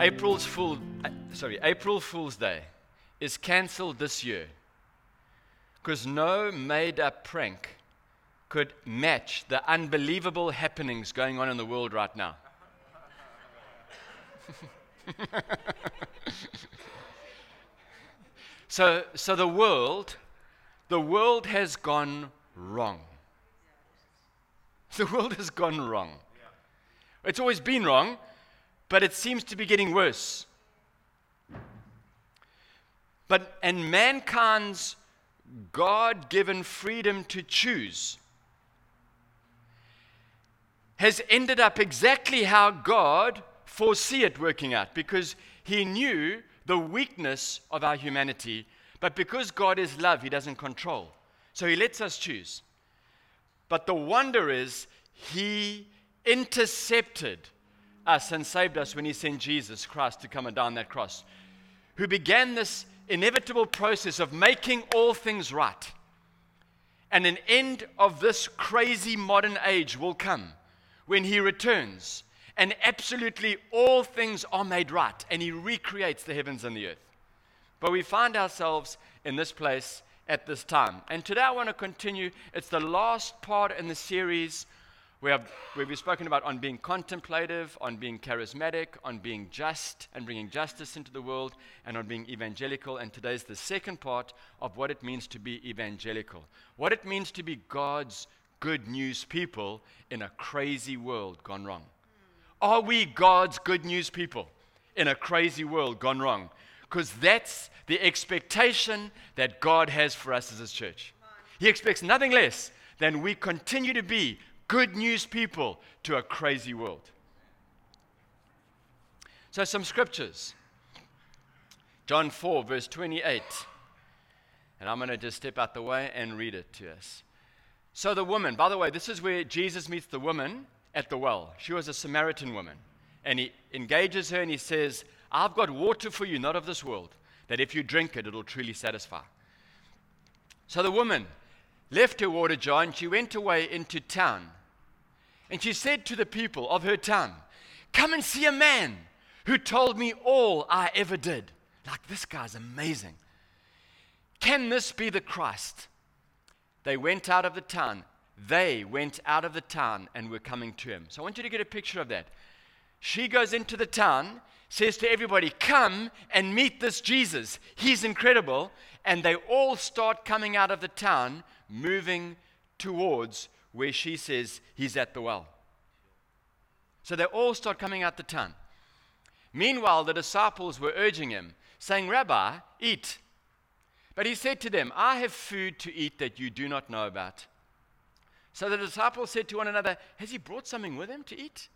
April's Fool, uh, sorry, April Fool's Day is cancelled this year because no made-up prank could match the unbelievable happenings going on in the world right now. so, so the world, the world has gone wrong. The world has gone wrong. It's always been wrong, but it seems to be getting worse. But and mankind's God-given freedom to choose has ended up exactly how God foresee it working out because he knew the weakness of our humanity, but because God is love, he doesn't control. So he lets us choose. But the wonder is he intercepted us and saved us when he sent Jesus Christ to come and die on that cross, who began this inevitable process of making all things right. And an end of this crazy modern age will come when he returns and absolutely all things are made right and he recreates the heavens and the earth. But we find ourselves in this place at this time. And today I want to continue. It's the last part in the series we have, we've spoken about on being contemplative, on being charismatic, on being just and bringing justice into the world, and on being evangelical. And today's the second part of what it means to be evangelical. What it means to be God's good news people in a crazy world gone wrong. Are we God's good news people in a crazy world gone wrong? Because that's the expectation that God has for us as His church. He expects nothing less than we continue to be good news people to a crazy world. So, some scriptures John 4, verse 28. And I'm going to just step out the way and read it to us. So, the woman, by the way, this is where Jesus meets the woman at the well. She was a Samaritan woman. And he engages her and he says, I've got water for you, not of this world, that if you drink it, it'll truly satisfy. So the woman left her water jar and she went away into town. And she said to the people of her town, Come and see a man who told me all I ever did. Like, this guy's amazing. Can this be the Christ? They went out of the town. They went out of the town and were coming to him. So I want you to get a picture of that. She goes into the town, says to everybody, Come and meet this Jesus. He's incredible. And they all start coming out of the town, moving towards where she says he's at the well. So they all start coming out the town. Meanwhile, the disciples were urging him, saying, Rabbi, eat. But he said to them, I have food to eat that you do not know about. So the disciples said to one another, Has he brought something with him to eat?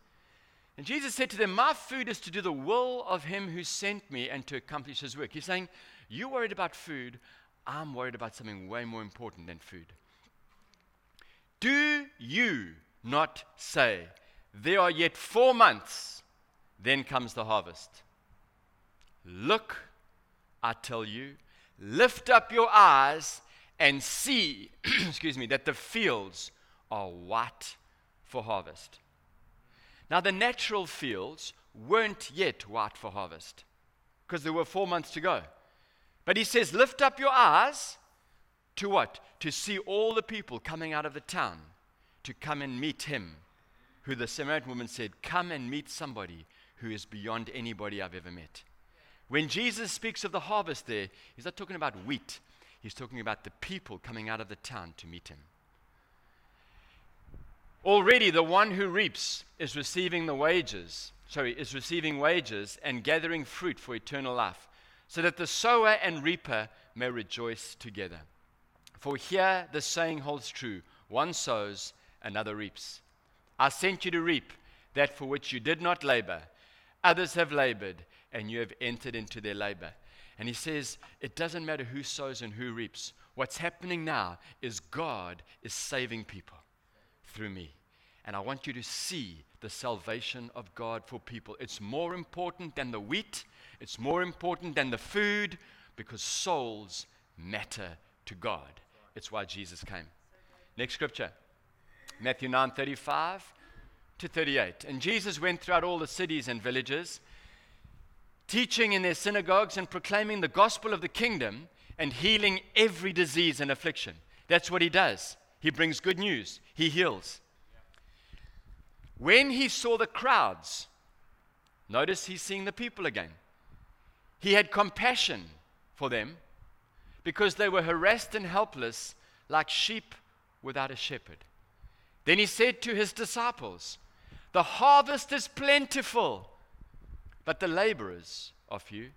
And Jesus said to them, My food is to do the will of him who sent me and to accomplish his work. He's saying, You're worried about food. I'm worried about something way more important than food. Do you not say, There are yet four months, then comes the harvest? Look, I tell you, lift up your eyes and see, excuse me, that the fields are white for harvest. Now, the natural fields weren't yet white for harvest because there were four months to go. But he says, Lift up your eyes to what? To see all the people coming out of the town to come and meet him, who the Samaritan woman said, Come and meet somebody who is beyond anybody I've ever met. When Jesus speaks of the harvest there, he's not talking about wheat, he's talking about the people coming out of the town to meet him. Already the one who reaps is receiving the wages, sorry, is receiving wages and gathering fruit for eternal life, so that the sower and reaper may rejoice together. For here the saying holds true one sows, another reaps. I sent you to reap that for which you did not labor. Others have labored, and you have entered into their labor. And he says, it doesn't matter who sows and who reaps. What's happening now is God is saving people through me. And I want you to see the salvation of God for people. It's more important than the wheat, it's more important than the food because souls matter to God. It's why Jesus came. Next scripture. Matthew 9:35 to 38. And Jesus went throughout all the cities and villages teaching in their synagogues and proclaiming the gospel of the kingdom and healing every disease and affliction. That's what he does. He brings good news, he heals. When he saw the crowds, notice he's seeing the people again. He had compassion for them because they were harassed and helpless like sheep without a shepherd. Then he said to his disciples, The harvest is plentiful, but the laborers are few.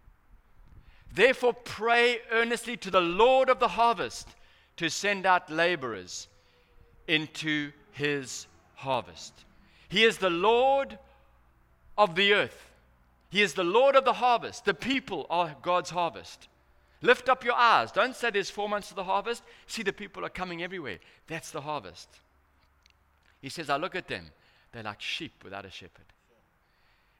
Therefore, pray earnestly to the Lord of the harvest to send out laborers into his harvest. He is the Lord of the earth. He is the Lord of the harvest. The people are God's harvest. Lift up your eyes. Don't say there's four months of the harvest. See, the people are coming everywhere. That's the harvest. He says, I look at them. They're like sheep without a shepherd.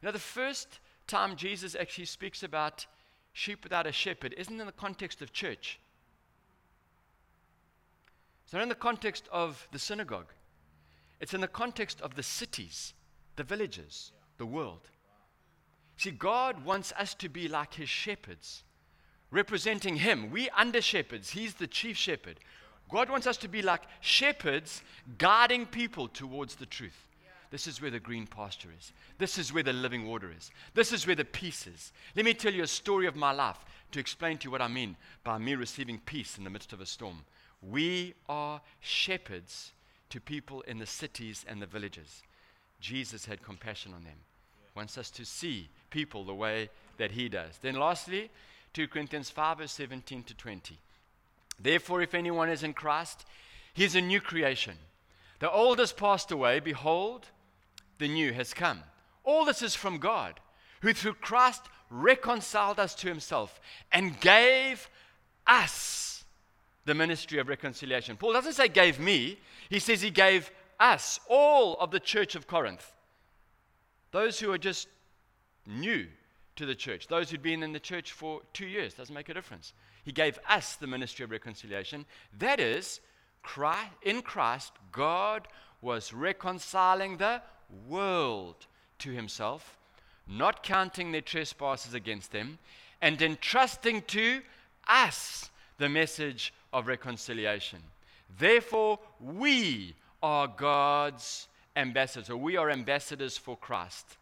You know, the first time Jesus actually speaks about sheep without a shepherd isn't in the context of church. It's not in the context of the synagogue. It's in the context of the cities, the villages, the world. See, God wants us to be like his shepherds, representing him. We under shepherds, he's the chief shepherd. God wants us to be like shepherds guiding people towards the truth. This is where the green pasture is. This is where the living water is. This is where the peace is. Let me tell you a story of my life to explain to you what I mean by me receiving peace in the midst of a storm. We are shepherds to people in the cities and the villages. Jesus had compassion on them. Wants us to see people the way that he does. Then lastly, 2 Corinthians 5 verse 17 to 20. Therefore, if anyone is in Christ, he is a new creation. The old has passed away, behold, the new has come. All this is from God, who through Christ reconciled us to himself and gave us the ministry of reconciliation. Paul doesn't say gave me, he says he gave us, all of the church of Corinth. Those who are just new to the church, those who'd been in the church for two years, doesn't make a difference. He gave us the ministry of reconciliation. That is, Christ, in Christ, God was reconciling the world to himself, not counting their trespasses against them, and entrusting to us the message of reconciliation. Therefore, we are God's ambassadors, or we are ambassadors for Christ.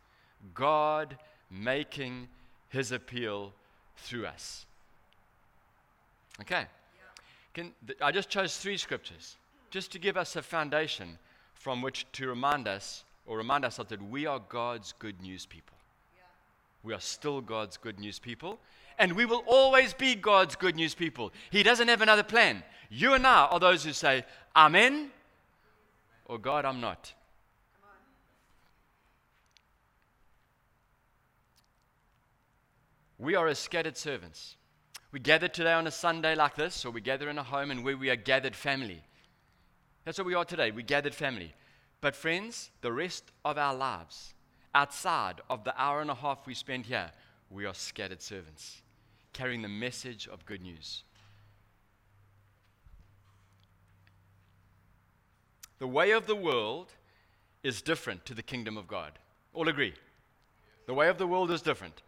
God making his appeal through us. Okay. Can, I just chose three scriptures just to give us a foundation from which to remind us or remind ourselves that we are God's good news people. We are still God's good news people and we will always be God's good news people. He doesn't have another plan. You and I are those who say, Amen, or God, I'm not. We are as scattered servants. We gather today on a Sunday like this, or we gather in a home and where we are gathered family. That's what we are today. We gathered family. But, friends, the rest of our lives, outside of the hour and a half we spend here, we are scattered servants carrying the message of good news. The way of the world is different to the kingdom of God. All agree? The way of the world is different.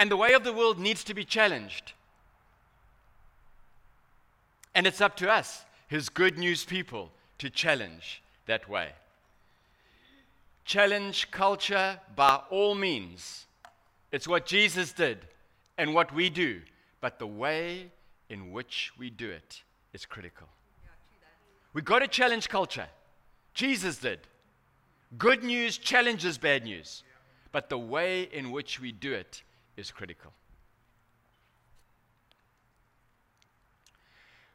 And the way of the world needs to be challenged. And it's up to us, his good news people, to challenge that way. Challenge culture by all means. It's what Jesus did and what we do, but the way in which we do it is critical. We've got to challenge culture. Jesus did. Good news challenges bad news, but the way in which we do it is critical.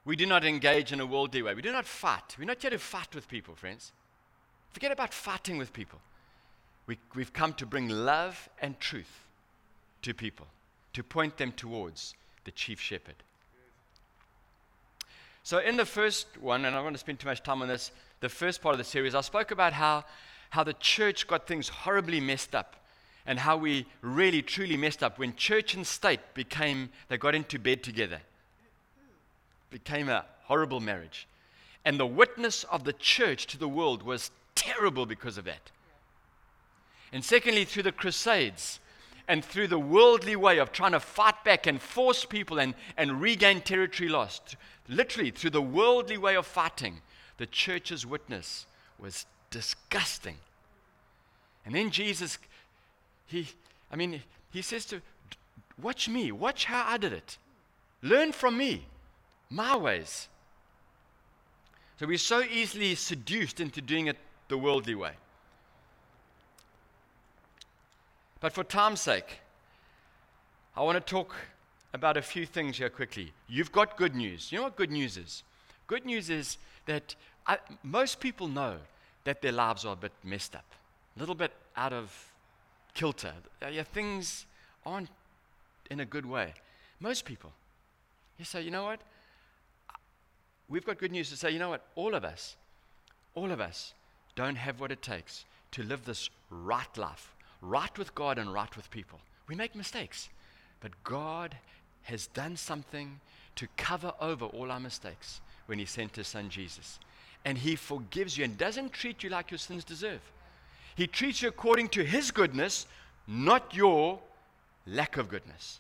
We do not engage in a worldly way. We do not fight. We're not here to fight with people, friends. Forget about fighting with people. We, we've come to bring love and truth to people to point them towards the chief shepherd. So, in the first one, and I don't want to spend too much time on this, the first part of the series, I spoke about how, how the church got things horribly messed up and how we really, truly messed up when church and state became, they got into bed together. Became a horrible marriage. And the witness of the church to the world was terrible because of that. And secondly, through the Crusades, and through the worldly way of trying to fight back and force people and, and regain territory lost, literally through the worldly way of fighting, the church's witness was disgusting. And then Jesus, he, I mean, he says to, watch me, watch how I did it. Learn from me, my ways. So we're so easily seduced into doing it the worldly way. But for time's sake, I want to talk about a few things here quickly. You've got good news. You know what good news is? Good news is that I, most people know that their lives are a bit messed up, a little bit out of kilter. Uh, yeah, things aren't in a good way. Most people. You say, you know what? We've got good news to say, you know what? All of us, all of us don't have what it takes to live this right life, right with God and right with people. We make mistakes, but God has done something to cover over all our mistakes when He sent His Son Jesus. And He forgives you and doesn't treat you like your sins deserve. He treats you according to His goodness, not your lack of goodness.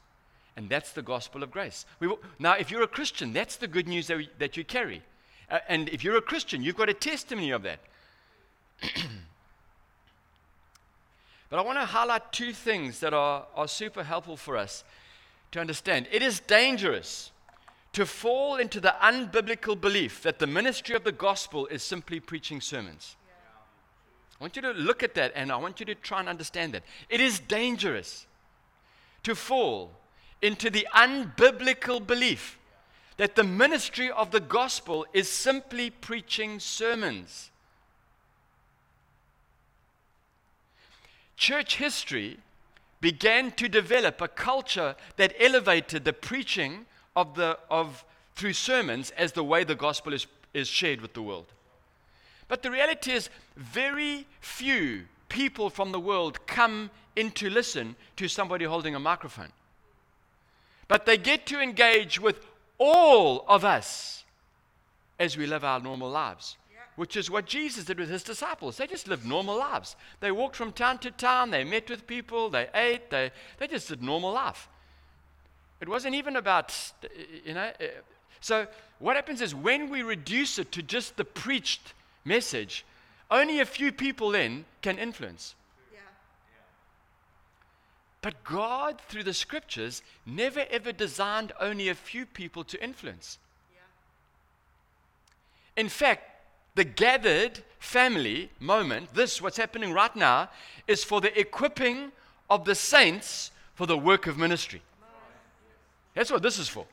And that's the gospel of grace. Will, now, if you're a Christian, that's the good news that, we, that you carry. Uh, and if you're a Christian, you've got a testimony of that. but I want to highlight two things that are, are super helpful for us to understand. It is dangerous to fall into the unbiblical belief that the ministry of the gospel is simply preaching sermons. I want you to look at that and I want you to try and understand that. It is dangerous to fall into the unbiblical belief that the ministry of the gospel is simply preaching sermons. Church history began to develop a culture that elevated the preaching of the, of, through sermons as the way the gospel is, is shared with the world. But the reality is, very few people from the world come in to listen to somebody holding a microphone. But they get to engage with all of us as we live our normal lives, which is what Jesus did with his disciples. They just lived normal lives. They walked from town to town, they met with people, they ate, they, they just did normal life. It wasn't even about, you know. Uh, so, what happens is when we reduce it to just the preached message, only a few people then can influence. But God, through the scriptures, never ever designed only a few people to influence. Yeah. In fact, the gathered family moment, this, what's happening right now, is for the equipping of the saints for the work of ministry. That's what this is for.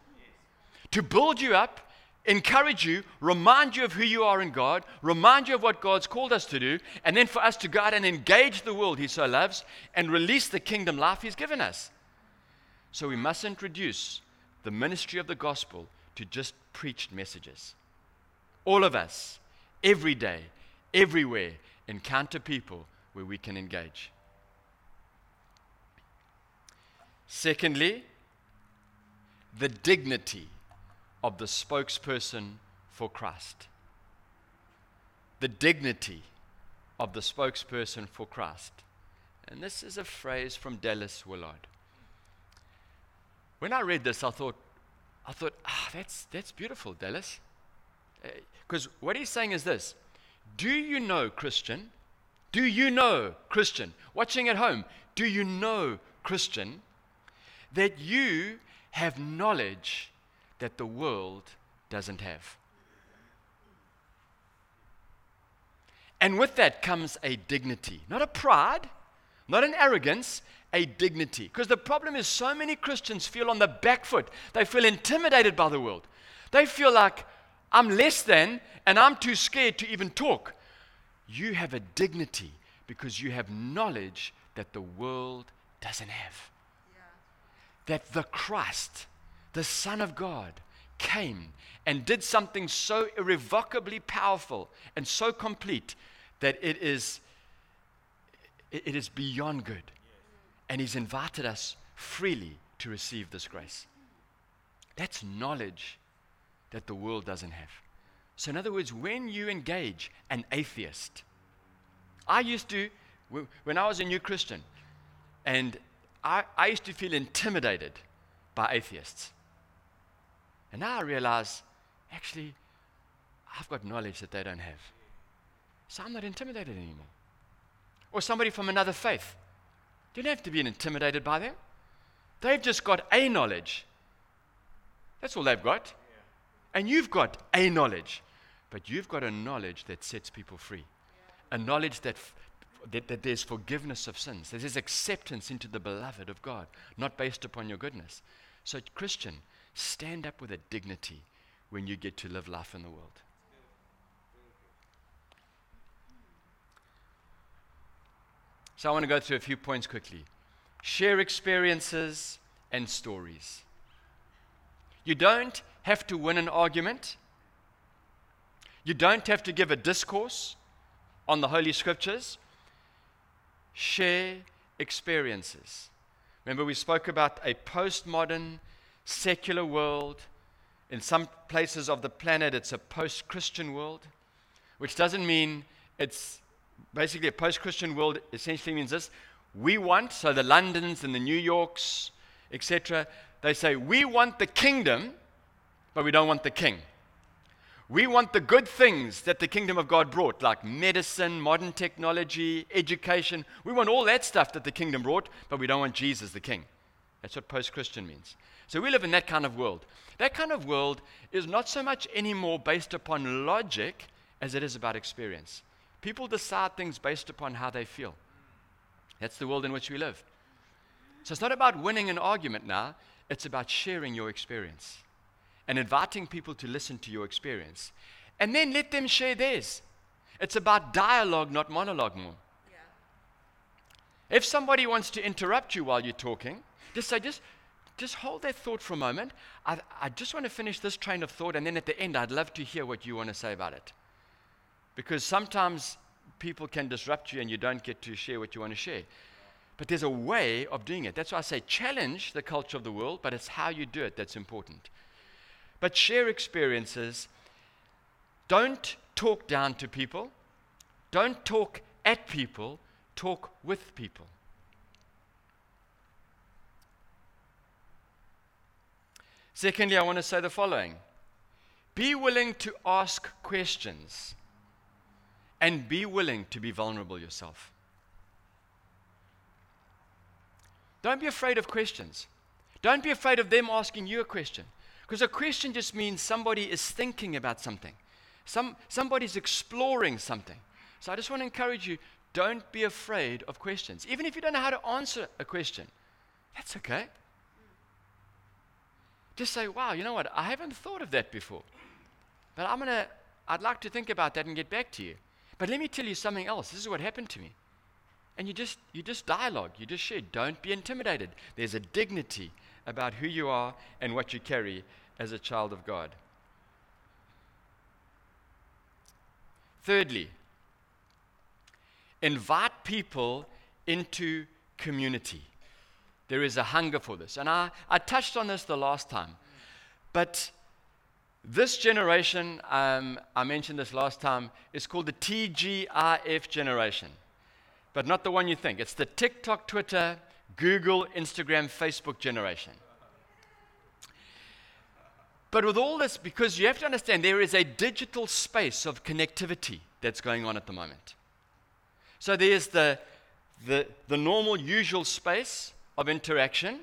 To build you up encourage you, remind you of who you are in God, remind you of what God's called us to do, and then for us to go out and engage the world He so loves and release the kingdom life He's given us. So we mustn't reduce the ministry of the gospel to just preached messages. All of us, every day, everywhere, encounter people where we can engage. Secondly, the dignity of the spokesperson for Christ. The dignity of the spokesperson for Christ. And this is a phrase from Dallas Willard. When I read this, I thought, I thought, ah, that's, that's beautiful, Dallas. Because uh, what he's saying is this Do you know, Christian? Do you know, Christian? Watching at home, do you know, Christian, that you have knowledge that the world doesn't have. And with that comes a dignity, not a pride, not an arrogance, a dignity. Because the problem is, so many Christians feel on the back foot. They feel intimidated by the world. They feel like, I'm less than, and I'm too scared to even talk. You have a dignity because you have knowledge that the world doesn't have. Yeah. That the Christ, the Son of God, came and did something so irrevocably powerful and so complete that it is, it is beyond good. And He's invited us freely to receive this grace. That's knowledge that the world doesn't have. So, in other words, when you engage an atheist, I used to, when I was a new Christian, and I, I used to feel intimidated by atheists. And now I realize, actually, I've got knowledge that they don't have. So I'm not intimidated anymore. Or somebody from another faith. You don't have to be intimidated by them. They've just got a knowledge. That's all they've got. And you've got a knowledge. But you've got a knowledge that sets people free. A knowledge that, that, that there's forgiveness of sins. There's acceptance into the beloved of God, not based upon your goodness. So, Christian, stand up with a dignity when you get to live life in the world. So, I want to go through a few points quickly. Share experiences and stories. You don't have to win an argument. You don't have to give a discourse on the Holy Scriptures. Share experiences. Remember, we spoke about a postmodern, secular world. In some places of the planet, it's a post Christian world, which doesn't mean it's basically a post Christian world, essentially means this. We want, so the Londons and the New Yorks, etc., they say, we want the kingdom, but we don't want the king. We want the good things that the kingdom of God brought, like medicine, modern technology, education. We want all that stuff that the kingdom brought, but we don't want Jesus the king. That's what post Christian means. So we live in that kind of world. That kind of world is not so much anymore based upon logic as it is about experience. People decide things based upon how they feel. That's the world in which we live. So it's not about winning an argument now, it's about sharing your experience and inviting people to listen to your experience. And then let them share theirs. It's about dialogue, not monologue more. Yeah. If somebody wants to interrupt you while you're talking, just say, just, just hold that thought for a moment. I, I just want to finish this train of thought, and then at the end, I'd love to hear what you want to say about it. Because sometimes people can disrupt you and you don't get to share what you want to share. But there's a way of doing it. That's why I say challenge the culture of the world, but it's how you do it that's important. But share experiences. Don't talk down to people. Don't talk at people. Talk with people. Secondly, I want to say the following be willing to ask questions and be willing to be vulnerable yourself. Don't be afraid of questions. Don't be afraid of them asking you a question. Because a question just means somebody is thinking about something, Some, somebody's exploring something. So I just want to encourage you don't be afraid of questions. Even if you don't know how to answer a question, that's okay. Just say, wow, you know what? I haven't thought of that before. But I'm going to, I'd like to think about that and get back to you. But let me tell you something else. This is what happened to me. And you just, you just dialogue, you just share. Don't be intimidated. There's a dignity about who you are and what you carry as a child of God. Thirdly, invite people into community. There is a hunger for this. And I, I touched on this the last time. But this generation, um, I mentioned this last time, is called the TGIF generation. But not the one you think. It's the TikTok, Twitter, Google, Instagram, Facebook generation. But with all this, because you have to understand there is a digital space of connectivity that's going on at the moment. So there's the, the, the normal, usual space of interaction.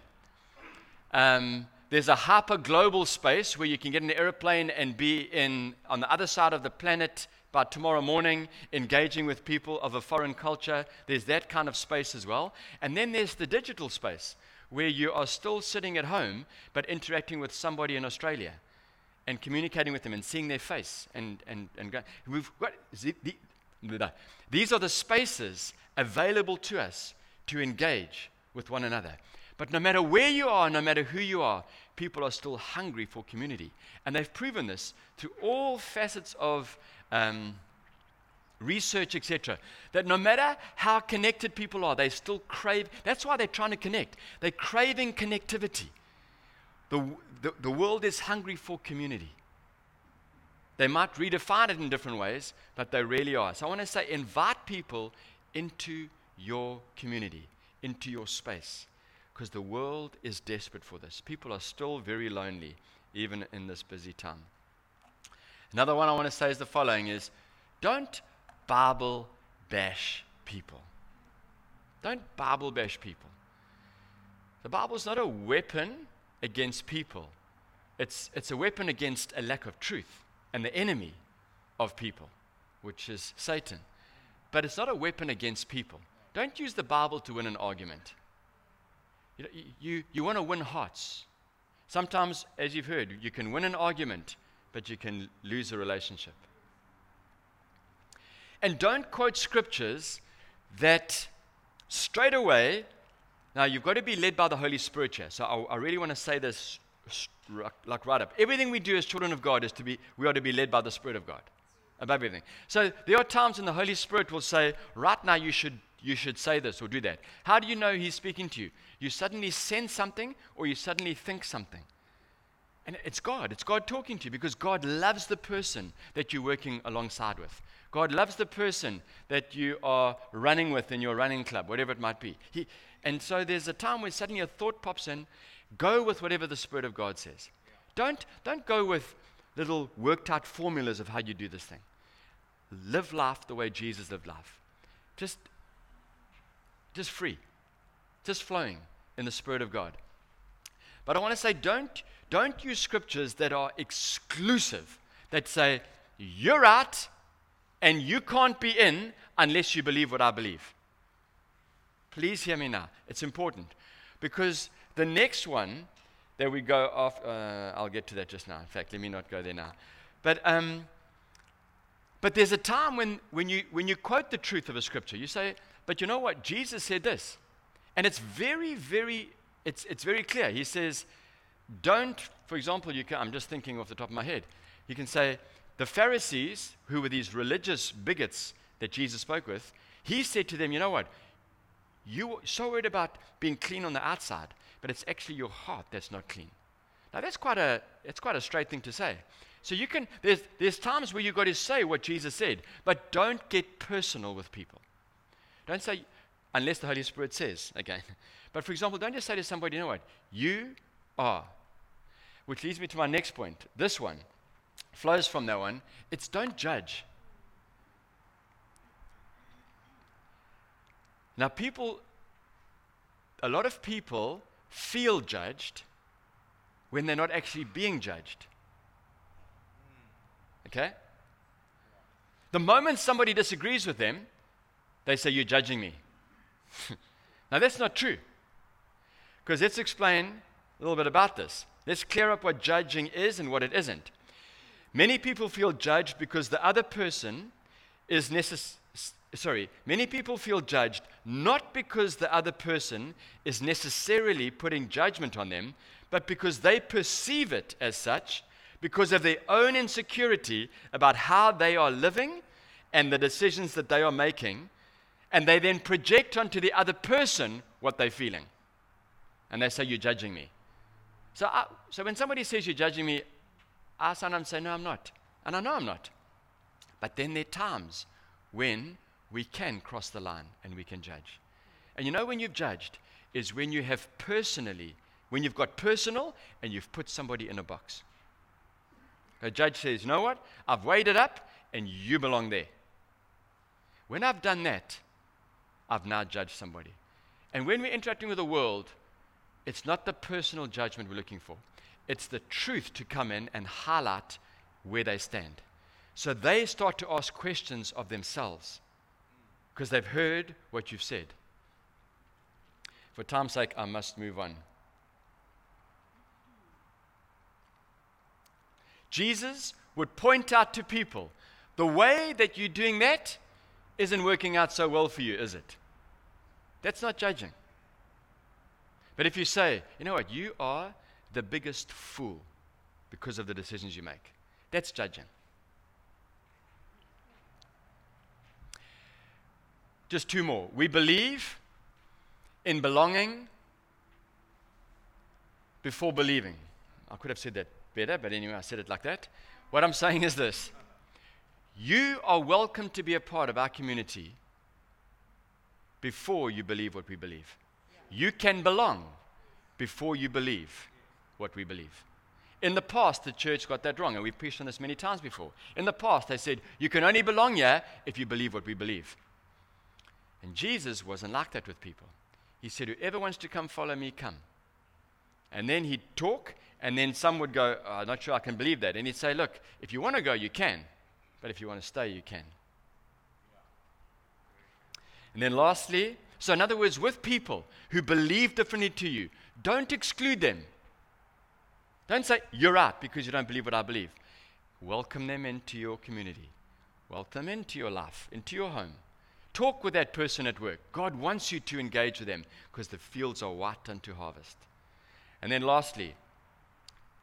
Um, there's a hyper global space where you can get an airplane and be in, on the other side of the planet by tomorrow morning, engaging with people of a foreign culture. There's that kind of space as well. And then there's the digital space where you are still sitting at home but interacting with somebody in Australia and communicating with them and seeing their face. And, and, and we've got, these are the spaces available to us to engage with one another. But no matter where you are, no matter who you are, people are still hungry for community. And they've proven this through all facets of um, research, etc. That no matter how connected people are, they still crave. That's why they're trying to connect. They're craving connectivity. The, the, the world is hungry for community. They might redefine it in different ways, but they really are. So I want to say invite people into your community, into your space. because the world is desperate for this. People are still very lonely, even in this busy time. Another one I want to say is the following is don't Bible bash people. Don't Bible bash people. The Bible is not a weapon against people. It's, it's a weapon against a lack of truth and the enemy of people, which is Satan. But it's not a weapon against people. Don't use the Bible to win an argument. You, you, you want to win hearts. Sometimes, as you've heard, you can win an argument, but you can lose a relationship. And don't quote scriptures that straight away, now you've got to be led by the Holy Spirit here. So I, I really want to say this like right up. Everything we do as children of God is to be, we are to be led by the Spirit of God above everything. So there are times when the Holy Spirit will say, right now you should, you should say this or do that. How do you know He's speaking to you? You suddenly sense something or you suddenly think something. And it's God. It's God talking to you because God loves the person that you're working alongside with. God loves the person that you are running with in your running club, whatever it might be. He, and so there's a time when suddenly a thought pops in. Go with whatever the Spirit of God says. Don't, don't go with little worked out formulas of how you do this thing. Live life the way Jesus lived life. Just, just free, just flowing in the Spirit of God. But I want to say don't, don't use scriptures that are exclusive, that say, you're out and you can't be in unless you believe what I believe. Please hear me now. It's important. Because the next one that we go off, uh, I'll get to that just now. In fact, let me not go there now. But, um, but there's a time when, when, you, when you quote the truth of a scripture, you say, but you know what? Jesus said this. And it's very, very, it's, it's very clear. He says, don't, for example, you can, I'm just thinking off the top of my head. You can say, the Pharisees, who were these religious bigots that Jesus spoke with, he said to them, you know what? You're so worried about being clean on the outside, but it's actually your heart that's not clean. Now that's quite a that's quite a straight thing to say. So you can there's there's times where you've got to say what Jesus said, but don't get personal with people. Don't say unless the Holy Spirit says again. But for example, don't just say to somebody, you know what, you are. Which leads me to my next point. This one flows from that one. It's don't judge. Now, people, a lot of people feel judged when they're not actually being judged. Okay? The moment somebody disagrees with them, they say, You're judging me. now, that's not true. Because let's explain a little bit about this. Let's clear up what judging is and what it isn't. Many people feel judged because the other person is necessary sorry, many people feel judged not because the other person is necessarily putting judgment on them, but because they perceive it as such because of their own insecurity about how they are living and the decisions that they are making. And they then project onto the other person what they're feeling. And they say, You're judging me. So, I, so when somebody says you're judging me, I sometimes say, No, I'm not. And I know I'm not. But then there are times when we can cross the line and we can judge. And you know when you've judged is when you have personally, when you've got personal and you've put somebody in a box. A judge says, you know what? I've weighed it up and you belong there. When I've done that, I've now judged somebody. And when we're interacting with the world, it's not the personal judgment we're looking for. It's the truth to come in and highlight where they stand. So they start to ask questions of themselves because they've heard what you've said. For time's sake, I must move on. Jesus would point out to people the way that you're doing that isn't working out so well for you, is it? That's not judging. But if you say, you know what, you are the biggest fool because of the decisions you make, that's judging. Just two more. We believe in belonging before believing. I could have said that better, but anyway, I said it like that. What I'm saying is this you are welcome to be a part of our community before you believe what we believe. You can belong before you believe what we believe. In the past, the church got that wrong, and we've preached on this many times before. In the past, they said, You can only belong here if you believe what we believe. And Jesus wasn't like that with people. He said, Whoever wants to come follow me, come. And then he'd talk, and then some would go, oh, I'm not sure I can believe that. And he'd say, Look, if you want to go, you can. But if you want to stay, you can. And then lastly, so in other words, with people who believe differently to you, don't exclude them. Don't say, you're out because you don't believe what I believe. Welcome them into your community. Welcome them into your life, into your home. Talk with that person at work. God wants you to engage with them because the fields are white unto harvest. And then lastly,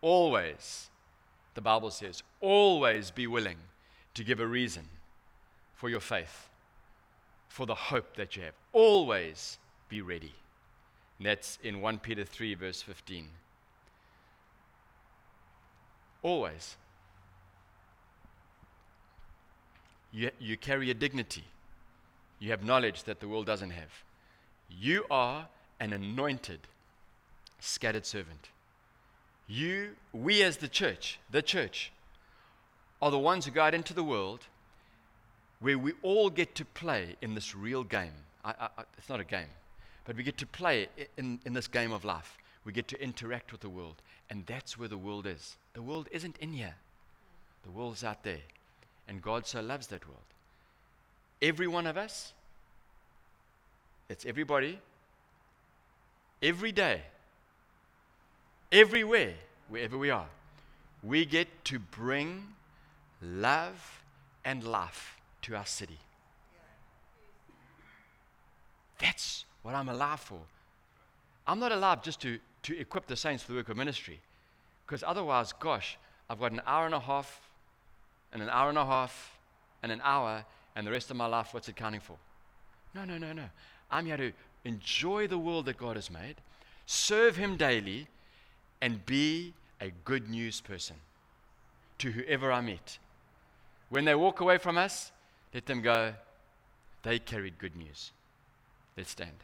always, the Bible says, always be willing to give a reason for your faith, for the hope that you have. Always be ready. And that's in 1 Peter 3, verse 15. Always. You, you carry a dignity. You have knowledge that the world doesn't have. You are an anointed, scattered servant. You, we as the church, the church, are the ones who go out into the world where we all get to play in this real game. I, I, it's not a game, but we get to play in, in this game of life. We get to interact with the world. And that's where the world is. The world isn't in here, the world's out there. And God so loves that world. Every one of us, it's everybody, every day, everywhere, wherever we are, we get to bring love and life to our city. That's what I'm alive for. I'm not alive just to to equip the saints for the work of ministry. Because otherwise, gosh, I've got an hour and a half, and an hour and a half, and an hour, and the rest of my life, what's it counting for? No, no, no, no. I'm here to enjoy the world that God has made, serve Him daily, and be a good news person to whoever I meet. When they walk away from us, let them go, they carried good news. Let's stand.